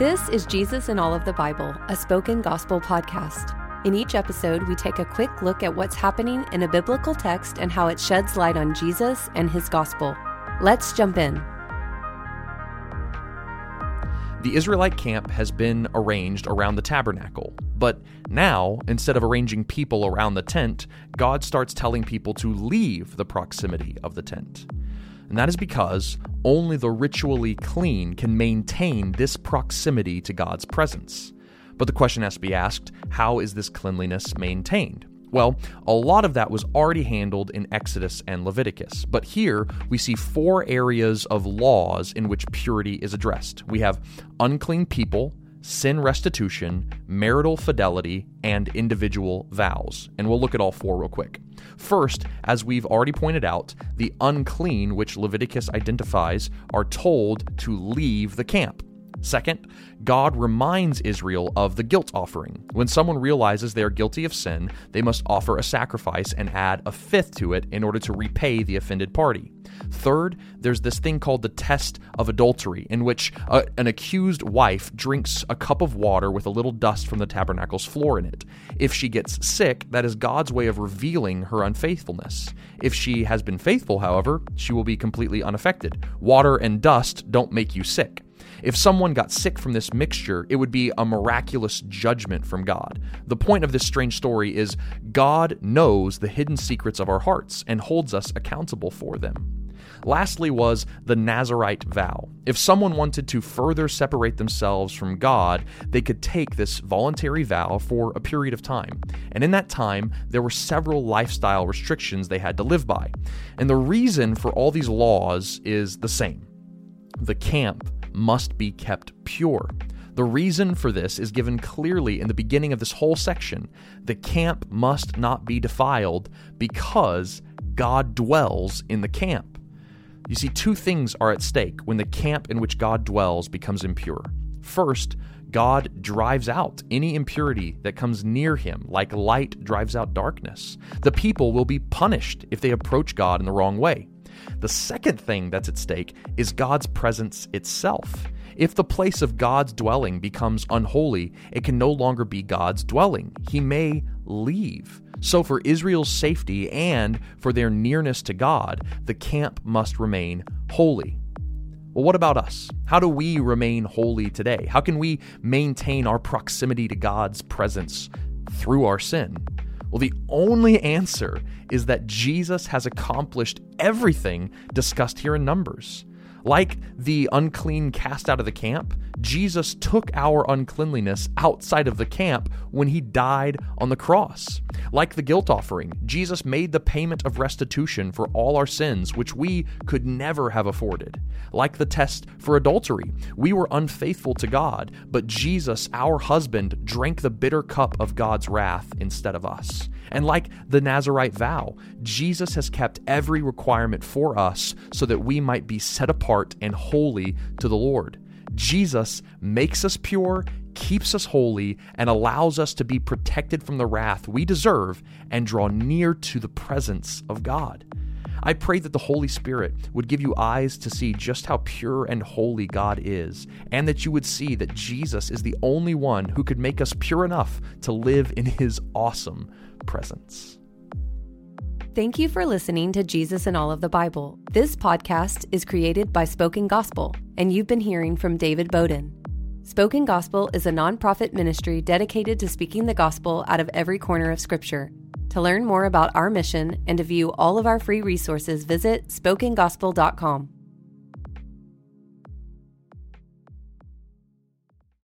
This is Jesus in All of the Bible, a spoken gospel podcast. In each episode, we take a quick look at what's happening in a biblical text and how it sheds light on Jesus and his gospel. Let's jump in. The Israelite camp has been arranged around the tabernacle, but now, instead of arranging people around the tent, God starts telling people to leave the proximity of the tent. And that is because only the ritually clean can maintain this proximity to God's presence. But the question has to be asked how is this cleanliness maintained? Well, a lot of that was already handled in Exodus and Leviticus, but here we see four areas of laws in which purity is addressed. We have unclean people, sin restitution, marital fidelity, and individual vows. And we'll look at all four real quick. First, as we've already pointed out, the unclean, which Leviticus identifies, are told to leave the camp. Second, God reminds Israel of the guilt offering. When someone realizes they are guilty of sin, they must offer a sacrifice and add a fifth to it in order to repay the offended party. Third, there's this thing called the test of adultery, in which a, uh, an accused wife drinks a cup of water with a little dust from the tabernacle's floor in it. If she gets sick, that is God's way of revealing her unfaithfulness. If she has been faithful, however, she will be completely unaffected. Water and dust don't make you sick. If someone got sick from this mixture, it would be a miraculous judgment from God. The point of this strange story is God knows the hidden secrets of our hearts and holds us accountable for them. Lastly, was the Nazarite vow. If someone wanted to further separate themselves from God, they could take this voluntary vow for a period of time. And in that time, there were several lifestyle restrictions they had to live by. And the reason for all these laws is the same the camp must be kept pure. The reason for this is given clearly in the beginning of this whole section. The camp must not be defiled because God dwells in the camp. You see, two things are at stake when the camp in which God dwells becomes impure. First, God drives out any impurity that comes near him, like light drives out darkness. The people will be punished if they approach God in the wrong way. The second thing that's at stake is God's presence itself. If the place of God's dwelling becomes unholy, it can no longer be God's dwelling. He may leave. So, for Israel's safety and for their nearness to God, the camp must remain holy. Well, what about us? How do we remain holy today? How can we maintain our proximity to God's presence through our sin? Well, the only answer is that Jesus has accomplished everything discussed here in Numbers. Like the unclean cast out of the camp, Jesus took our uncleanliness outside of the camp when he died on the cross. Like the guilt offering, Jesus made the payment of restitution for all our sins, which we could never have afforded. Like the test for adultery, we were unfaithful to God, but Jesus, our husband, drank the bitter cup of God's wrath instead of us. And like the Nazarite vow, Jesus has kept every requirement for us so that we might be set apart and holy to the Lord. Jesus makes us pure, keeps us holy, and allows us to be protected from the wrath we deserve and draw near to the presence of God. I pray that the Holy Spirit would give you eyes to see just how pure and holy God is, and that you would see that Jesus is the only one who could make us pure enough to live in his awesome presence. Thank you for listening to Jesus in All of the Bible. This podcast is created by Spoken Gospel, and you've been hearing from David Bowden. Spoken Gospel is a nonprofit ministry dedicated to speaking the gospel out of every corner of Scripture. To learn more about our mission and to view all of our free resources, visit spokengospel.com.